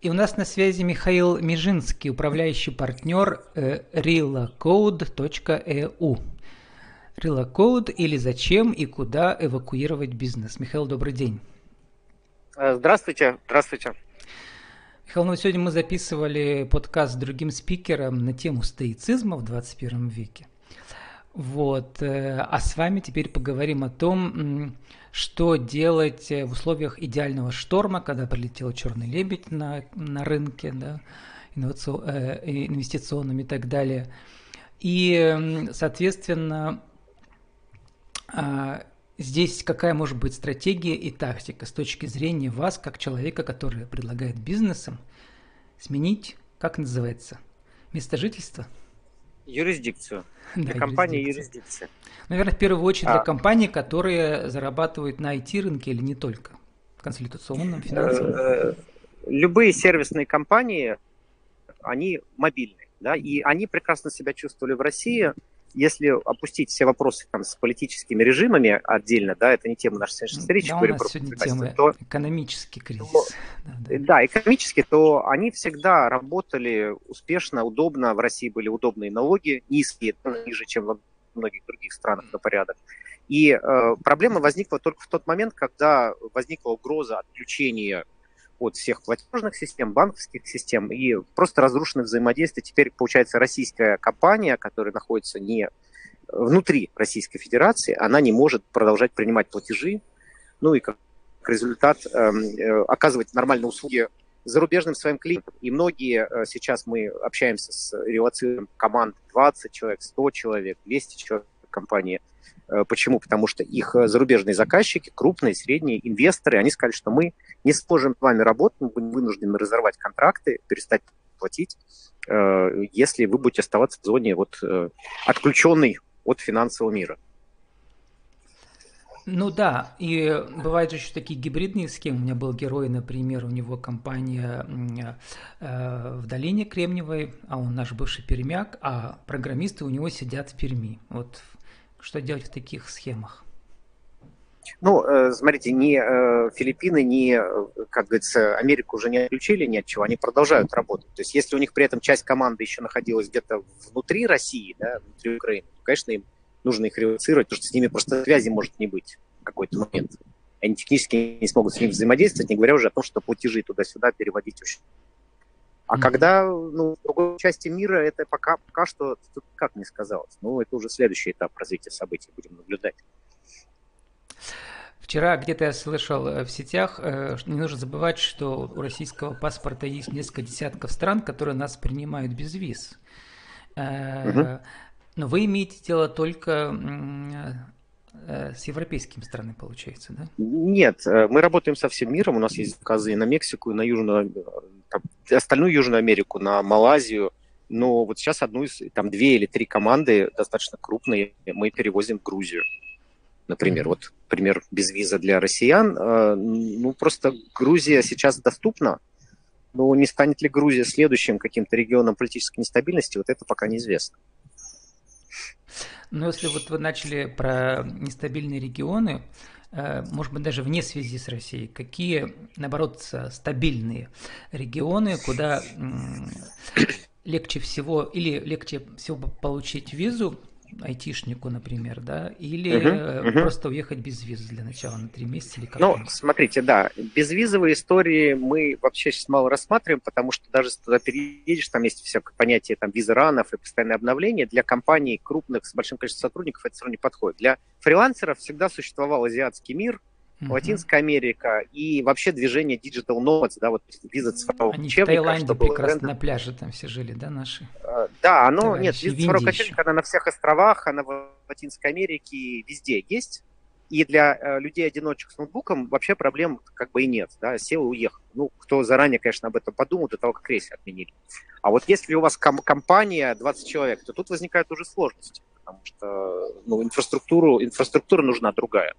И у нас на связи Михаил Межинский, управляющий партнер э. Relacode или зачем и куда эвакуировать бизнес. Михаил, добрый день. Э, здравствуйте, здравствуйте. Михаил, ну сегодня мы записывали подкаст с другим спикером на тему стоицизма в 21 веке. Вот. Э, а с вами теперь поговорим о том, что делать э, в условиях идеального шторма, когда прилетел черный лебедь на, на рынке, да, э, инвестиционным и так далее. И, соответственно, а, здесь какая может быть стратегия и тактика с точки зрения вас, как человека, который предлагает бизнесам сменить, как называется, место жительства – Юрисдикцию. Для да, компании юрисдикция. Наверное, в первую очередь для а. компаний, которые зарабатывают на IT-рынке или не только, консультационном, финансовом. Э, э, любые сервисные компании, они мобильные, да, и они прекрасно себя чувствовали в России, если опустить все вопросы там, с политическими режимами отдельно, да, это не тема нашей сегодняшней встречи. Да, у нас сегодня тема то, экономический кризис. То, да, да. да, экономически, то они всегда работали успешно, удобно. В России были удобные налоги, низкие, ниже, чем в многих других странах на порядок. И э, проблема возникла только в тот момент, когда возникла угроза отключения от всех платежных систем, банковских систем и просто разрушено взаимодействие. Теперь, получается, российская компания, которая находится не внутри Российской Федерации, она не может продолжать принимать платежи, ну и как результат эм, э, оказывать нормальные услуги зарубежным своим клиентам. И многие э, сейчас мы общаемся с релацией команд 20 человек, 100 человек, 200 человек компании – Э, почему? Потому что их э, зарубежные заказчики, крупные, средние инвесторы, они сказали, что мы не сможем с вами работать, мы будем вынуждены разорвать контракты, перестать платить, э, если вы будете оставаться в зоне вот, отключенной от финансового мира. Ну да, и бывают еще такие гибридные схемы. У меня был герой, например, у него компания э, в долине Кремниевой, а он наш бывший перемяк, а программисты у него сидят в Перми. Вот что делать в таких схемах? Ну, э, смотрите, ни э, Филиппины, ни, э, как говорится, Америку уже не отключили ни от чего, они продолжают работать. То есть, если у них при этом часть команды еще находилась где-то внутри России, да, внутри Украины, то, конечно, им нужно их революцировать, потому что с ними просто связи может не быть в какой-то момент. Они технически не смогут с ними взаимодействовать, не говоря уже о том, что платежи туда-сюда переводить очень а mm-hmm. когда ну, в другой части мира это пока, пока что как не сказалось. Ну, это уже следующий этап развития событий, будем наблюдать. Вчера где-то я слышал э, в сетях, э, что не нужно забывать, что у российского паспорта есть несколько десятков стран, которые нас принимают без виз. Угу. Но вы имеете дело только с европейскими странами, получается, да? Нет, мы работаем со всем миром. У нас есть заказы и на Мексику, и на Южную там, остальную Южную Америку, на Малайзию. Но вот сейчас одну из, там, две или три команды достаточно крупные мы перевозим в Грузию. Например, mm-hmm. вот пример без виза для россиян. Э, ну, просто Грузия сейчас доступна, но не станет ли Грузия следующим каким-то регионом политической нестабильности, вот это пока неизвестно. Ну, если вот вы начали про нестабильные регионы, Э, может быть, даже вне связи с Россией, какие, наоборот, стабильные регионы, куда легче всего или легче всего получить визу айтишнику, например, да, или uh-huh, uh-huh. просто уехать без визы для начала на три месяца или как Ну, смотрите, да, безвизовые истории мы вообще сейчас мало рассматриваем, потому что даже туда переедешь, там есть все понятие там виза ранов и постоянное обновление, для компаний крупных с большим количеством сотрудников это все равно не подходит. Для фрилансеров всегда существовал азиатский мир, uh-huh. Латинская Америка и вообще движение Digital Nomads, да, вот виза цифрового Они учебника. в Таиланде прекрасно бренды. на пляже там все жили, да, наши? Uh, да, оно, Товарищи, нет, виза цифрового учебника, она на всех островах, она в Латинской Америке, везде есть. И для э, людей-одиночек с ноутбуком вообще проблем как бы и нет, да, сел и уехал. Ну, кто заранее, конечно, об этом подумал до того, как рейс отменили. А вот если у вас ком- компания 20 человек, то тут возникают уже сложности, потому что ну, инфраструктуру, инфраструктура нужна другая.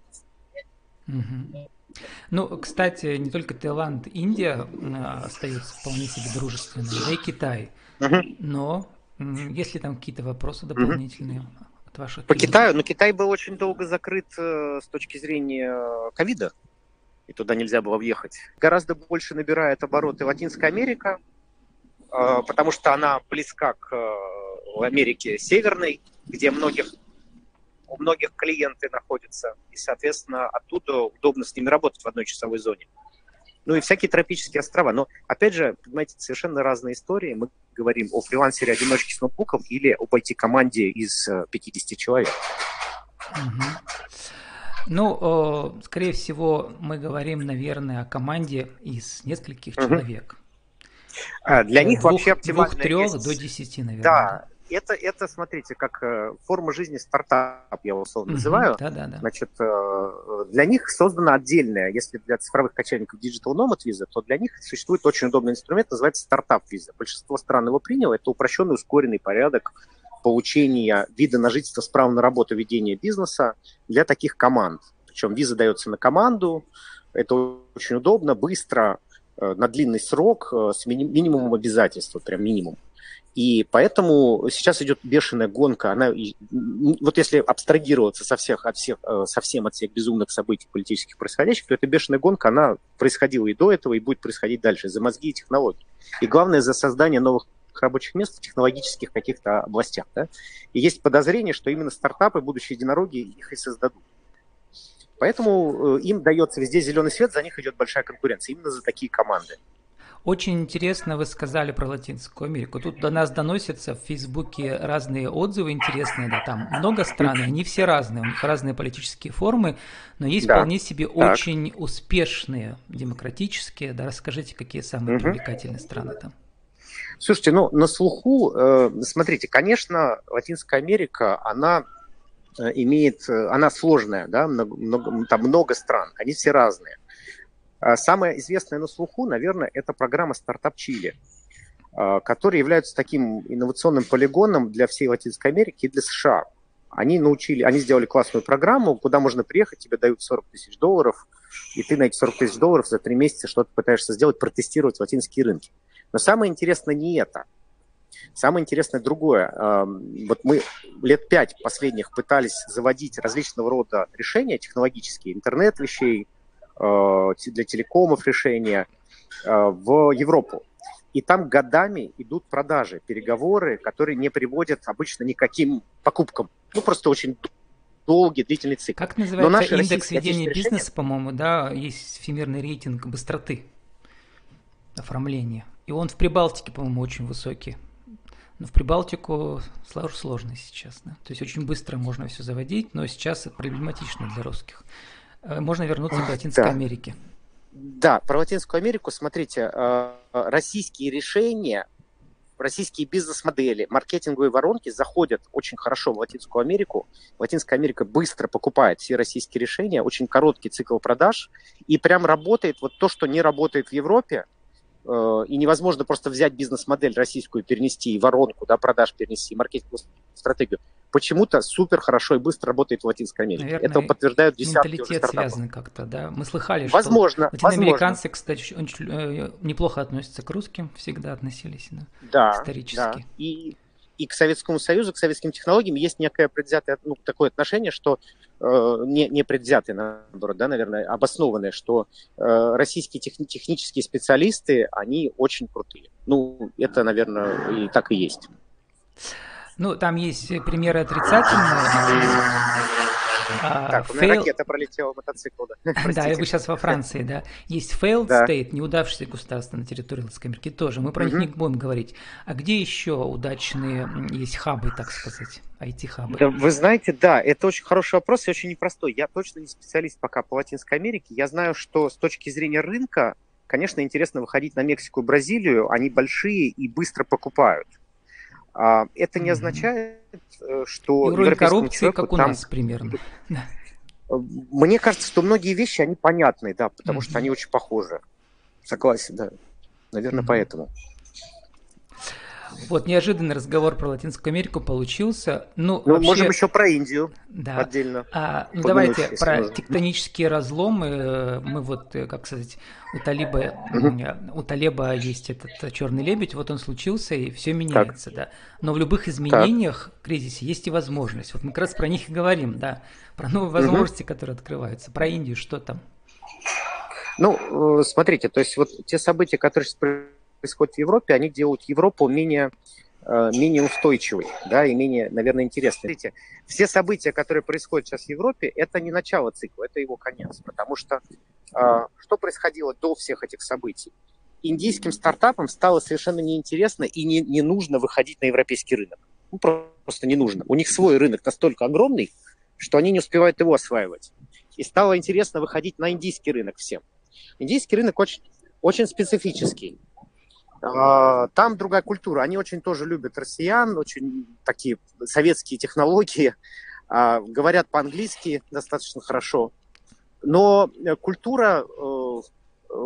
Ну, кстати, не только Таиланд, Индия а, остаются вполне себе дружественными, да и Китай. Но есть ли там какие-то вопросы дополнительные от ваших По клиентов? Китаю? Ну, Китай был очень долго закрыт э, с точки зрения ковида. и туда нельзя было въехать. Гораздо больше набирает обороты Латинская Америка, э, потому что она близка к э, Америке Северной, где многих, у многих клиенты находятся, и, соответственно, оттуда удобно с ними работать в одной часовой зоне. Ну и всякие тропические острова. Но, опять же, понимаете, совершенно разные истории. Мы говорим о фрилансере-одиночке с ноутбуком или об IT-команде из 50 человек. Угу. Ну, скорее всего, мы говорим, наверное, о команде из нескольких угу. человек. А, для них двух, вообще оптимально... Двух-трех до десяти, наверное. Да, это, это, смотрите, как э, форма жизни стартап, я его условно называю. Да, да, да. Значит, э, для них создана отдельная, если для цифровых кочевников Digital Nomad виза, то для них существует очень удобный инструмент, называется стартап виза. Большинство стран его приняло, это упрощенный, ускоренный порядок получения вида на жительство с правом на работу ведения бизнеса для таких команд. Причем виза дается на команду, это очень удобно, быстро, э, на длинный срок, с минимумом обязательств, прям минимум. И поэтому сейчас идет бешеная гонка. Она, вот если абстрагироваться со всех, от всех, э, совсем от всех безумных событий политических происходящих, то эта бешеная гонка, она происходила и до этого, и будет происходить дальше, за мозги и технологии. И главное, за создание новых рабочих мест в технологических каких-то областях. Да? И есть подозрение, что именно стартапы, будущие единороги, их и создадут. Поэтому э, им дается везде зеленый свет, за них идет большая конкуренция, именно за такие команды. Очень интересно вы сказали про Латинскую Америку. Тут до нас доносятся в Фейсбуке разные отзывы интересные, да, там много стран, они все разные, у них разные политические формы, но есть да. вполне себе так. очень успешные, демократические, да, расскажите, какие самые угу. привлекательные страны там. Слушайте, ну, на слуху, э, смотрите, конечно, Латинская Америка, она э, имеет, э, она сложная, да, много, много, там много стран, они все разные. А самая известная на слуху, наверное, это программа «Стартап Чили», а, которые являются таким инновационным полигоном для всей Латинской Америки и для США. Они научили, они сделали классную программу, куда можно приехать, тебе дают 40 тысяч долларов, и ты на эти 40 тысяч долларов за три месяца что-то пытаешься сделать, протестировать латинские рынки. Но самое интересное не это. Самое интересное другое. Вот мы лет пять последних пытались заводить различного рода решения технологические, интернет вещей, для телекомов решения э, в Европу. И там годами идут продажи, переговоры, которые не приводят обычно никаким покупкам. Ну, просто очень долгий, длительный цикл. Как называется Но наши индекс ведения бизнеса, по-моему, да, есть всемирный рейтинг быстроты оформления. И он в Прибалтике, по-моему, очень высокий. Но в Прибалтику сложно сейчас. Да? То есть очень быстро можно все заводить, но сейчас это проблематично для русских. Э, можно вернуться к Латинской да. Америке. Да, про Латинскую Америку, смотрите, э, российские решения, российские бизнес-модели, маркетинговые воронки заходят очень хорошо в Латинскую Америку. Латинская Америка быстро покупает все российские решения, очень короткий цикл продаж, и прям работает вот то, что не работает в Европе, и невозможно просто взять бизнес-модель российскую, перенести, и воронку да, продаж перенести, маркетинговую стратегию почему-то супер хорошо и быстро работает в Латинской Америке. Наверное, Это подтверждают десятки менталитет связан как-то, да? Мы слыхали, возможно, что латиноамериканцы, возможно. кстати, очень э, неплохо относятся к русским, всегда относились, да, да исторически. Да. И, и к Советскому Союзу, к советским технологиям есть некое предвзятое, ну, такое отношение, что э, не, не предвзятое, наоборот, да, наверное, обоснованное, что э, российские тех, технические специалисты, они очень крутые. Ну, это, наверное, и так и есть. Ну, там есть примеры отрицательные. А, так, у меня fail... ракета пролетела мотоцикл, да. Да, вы сейчас во Франции, да. Есть failed да. state, неудавшиеся государства на территории Латинской Америки тоже. Мы про них не будем говорить. А где еще удачные есть хабы, так сказать, IT-хабы? Да, вы знаете, да, это очень хороший вопрос и очень непростой. Я точно не специалист пока по Латинской Америке. Я знаю, что с точки зрения рынка, конечно, интересно выходить на Мексику и Бразилию. Они большие и быстро покупают. А, это не означает, э, что уровень коррупции, как у там... нас примерно. Мне кажется, что многие вещи, они понятны, да, потому что они очень похожи. Согласен, да. Наверное, поэтому. Вот неожиданный разговор про Латинскую Америку получился. Ну, ну вообще... можем еще про Индию да. отдельно. А, ну, давайте про можно. тектонические разломы. Мы вот, э, как сказать, у Талиба, угу. у Талеба есть этот черный лебедь, вот он случился, и все меняется, так. да. Но в любых изменениях, так. кризисе, есть и возможность. Вот мы как раз про них и говорим, да, про новые возможности, угу. которые открываются. Про Индию что там? Ну, смотрите, то есть вот те события, которые происходят в Европе, они делают Европу менее Э, менее устойчивый, да, и менее, наверное, интересный. Смотрите, все события, которые происходят сейчас в Европе, это не начало цикла, это его конец, потому что э, что происходило до всех этих событий? Индийским стартапам стало совершенно неинтересно и не, не нужно выходить на европейский рынок. Ну, просто не нужно. У них свой рынок настолько огромный, что они не успевают его осваивать. И стало интересно выходить на индийский рынок всем. Индийский рынок очень, очень специфический. А, там другая культура. Они очень тоже любят россиян, очень такие советские технологии, а, говорят по-английски достаточно хорошо. Но э, культура, э,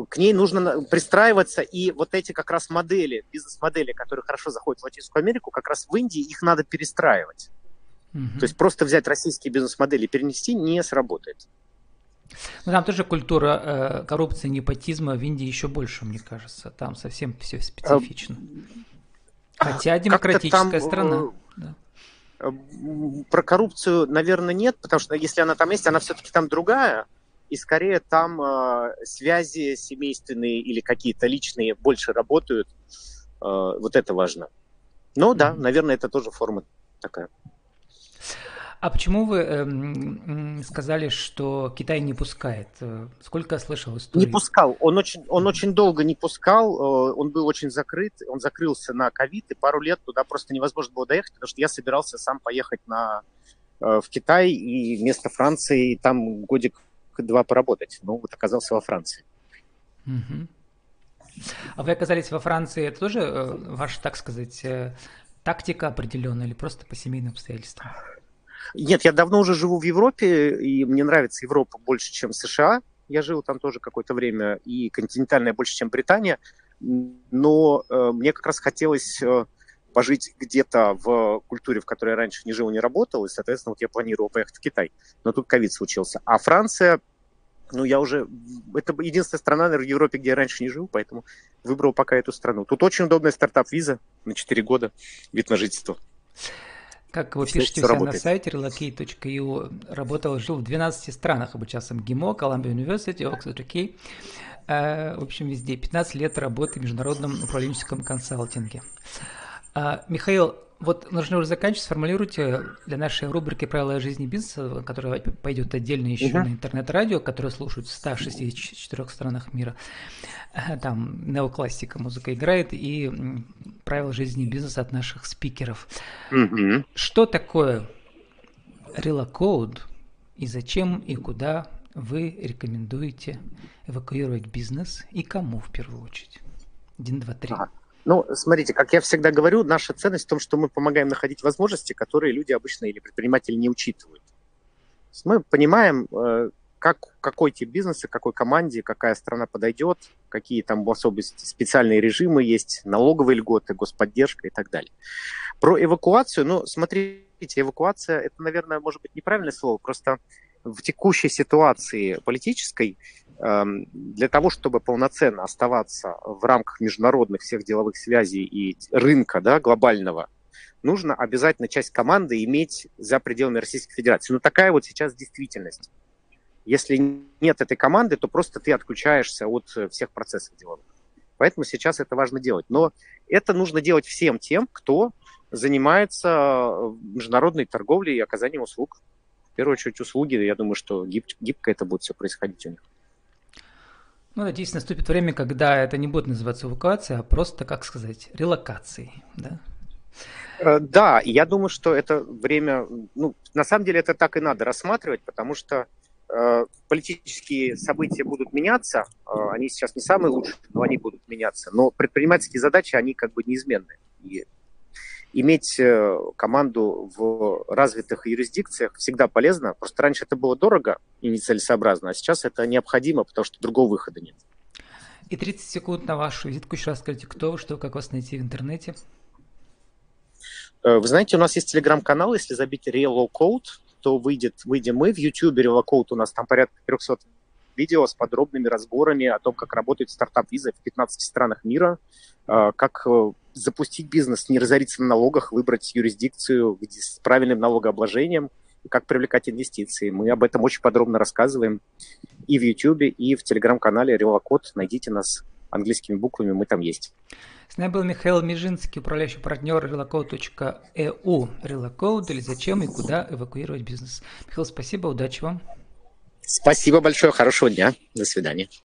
к ней нужно пристраиваться, и вот эти как раз модели, бизнес-модели, которые хорошо заходят в Латинскую Америку, как раз в Индии их надо перестраивать. Mm-hmm. То есть просто взять российские бизнес-модели и перенести не сработает. Ну, там тоже культура э, коррупции, непотизма в Индии еще больше, мне кажется. Там совсем все специфично. Хотя демократическая там, страна. Э, да. Э, про коррупцию, наверное, нет, потому что если она там есть, она все-таки там другая. И скорее там э, связи семейственные или какие-то личные больше работают. Э, вот это важно. Но да, наверное, это тоже форма такая. А почему вы э, сказали, что Китай не пускает? Э, сколько я слышал истории? Не пускал. Он очень, он очень долго не пускал. Э, он был очень закрыт. Он закрылся на ковид, и пару лет туда просто невозможно было доехать, потому что я собирался сам поехать на, э, в Китай и вместо Франции там годик-два поработать. Но вот оказался во Франции. Угу. А вы оказались во Франции, это тоже ваша, так сказать, тактика определенная или просто по семейным обстоятельствам? Нет, я давно уже живу в Европе, и мне нравится Европа больше, чем США. Я жил там тоже какое-то время, и континентальная больше, чем Британия. Но э, мне как раз хотелось э, пожить где-то в культуре, в которой я раньше не жил, не работал, и, соответственно, вот я планировал поехать в Китай. Но тут ковид случился. А Франция, ну, я уже... Это единственная страна, наверное, в Европе, где я раньше не жил, поэтому выбрал пока эту страну. Тут очень удобная стартап-виза на 4 года, вид на жительство. Как вы пишете у себя на сайте relocate.eu, работал, жил в 12 странах, обучался в ГИМО, Columbia University, Oxford UK. Э, в общем, везде. 15 лет работы в международном управленческом консалтинге. А, Михаил, вот нужно уже заканчивать. Сформулируйте для нашей рубрики «Правила жизни бизнеса», которая пойдет отдельно еще угу. на интернет-радио, которое слушают в 164 странах мира. Там неоклассика музыка играет и правила жизни бизнеса от наших спикеров. Угу. Что такое Relocode и зачем и куда вы рекомендуете эвакуировать бизнес и кому в первую очередь? Один, два, три. Ага. Ну, смотрите, как я всегда говорю, наша ценность в том, что мы помогаем находить возможности, которые люди обычно или предприниматели не учитывают. Мы понимаем, э, как, какой тип бизнеса, какой команде, какая страна подойдет, какие там особенности, специальные режимы есть, налоговые льготы, господдержка и так далее. Про эвакуацию, ну, смотрите, эвакуация, это, наверное, может быть неправильное слово, просто в текущей ситуации политической для того, чтобы полноценно оставаться в рамках международных всех деловых связей и рынка да, глобального, нужно обязательно часть команды иметь за пределами Российской Федерации. Ну, такая вот сейчас действительность. Если нет этой команды, то просто ты отключаешься от всех процессов деловых. Поэтому сейчас это важно делать. Но это нужно делать всем тем, кто занимается международной торговлей и оказанием услуг. В первую очередь услуги, я думаю, что гиб, гибко это будет все происходить у них. Ну, надеюсь, наступит время, когда это не будет называться эвакуацией, а просто, как сказать, релокацией, да? Э, да, я думаю, что это время, ну, на самом деле это так и надо рассматривать, потому что э, политические события будут меняться, э, они сейчас не самые лучшие, но они будут меняться, но предпринимательские задачи, они как бы неизменны. И иметь э, команду в развитых юрисдикциях всегда полезно. Просто раньше это было дорого и нецелесообразно, а сейчас это необходимо, потому что другого выхода нет. И 30 секунд на вашу визитку. Еще раз скажите, кто вы, что, как вас найти в интернете? Э, вы знаете, у нас есть телеграм-канал, если забить Real Code, то выйдет, выйдем мы. В YouTube Real Code у нас там порядка 300 видео с подробными разборами о том, как работает стартап-виза в 15 странах мира, э, как запустить бизнес, не разориться на налогах, выбрать юрисдикцию с правильным налогообложением как привлекать инвестиции. Мы об этом очень подробно рассказываем и в YouTube, и в телеграм-канале Релокод. Найдите нас английскими буквами, мы там есть. С нами был Михаил Межинский, управляющий партнер relocode.eu. Relocode или зачем и куда эвакуировать бизнес. Михаил, спасибо, удачи вам. Спасибо большое, хорошего дня, до свидания.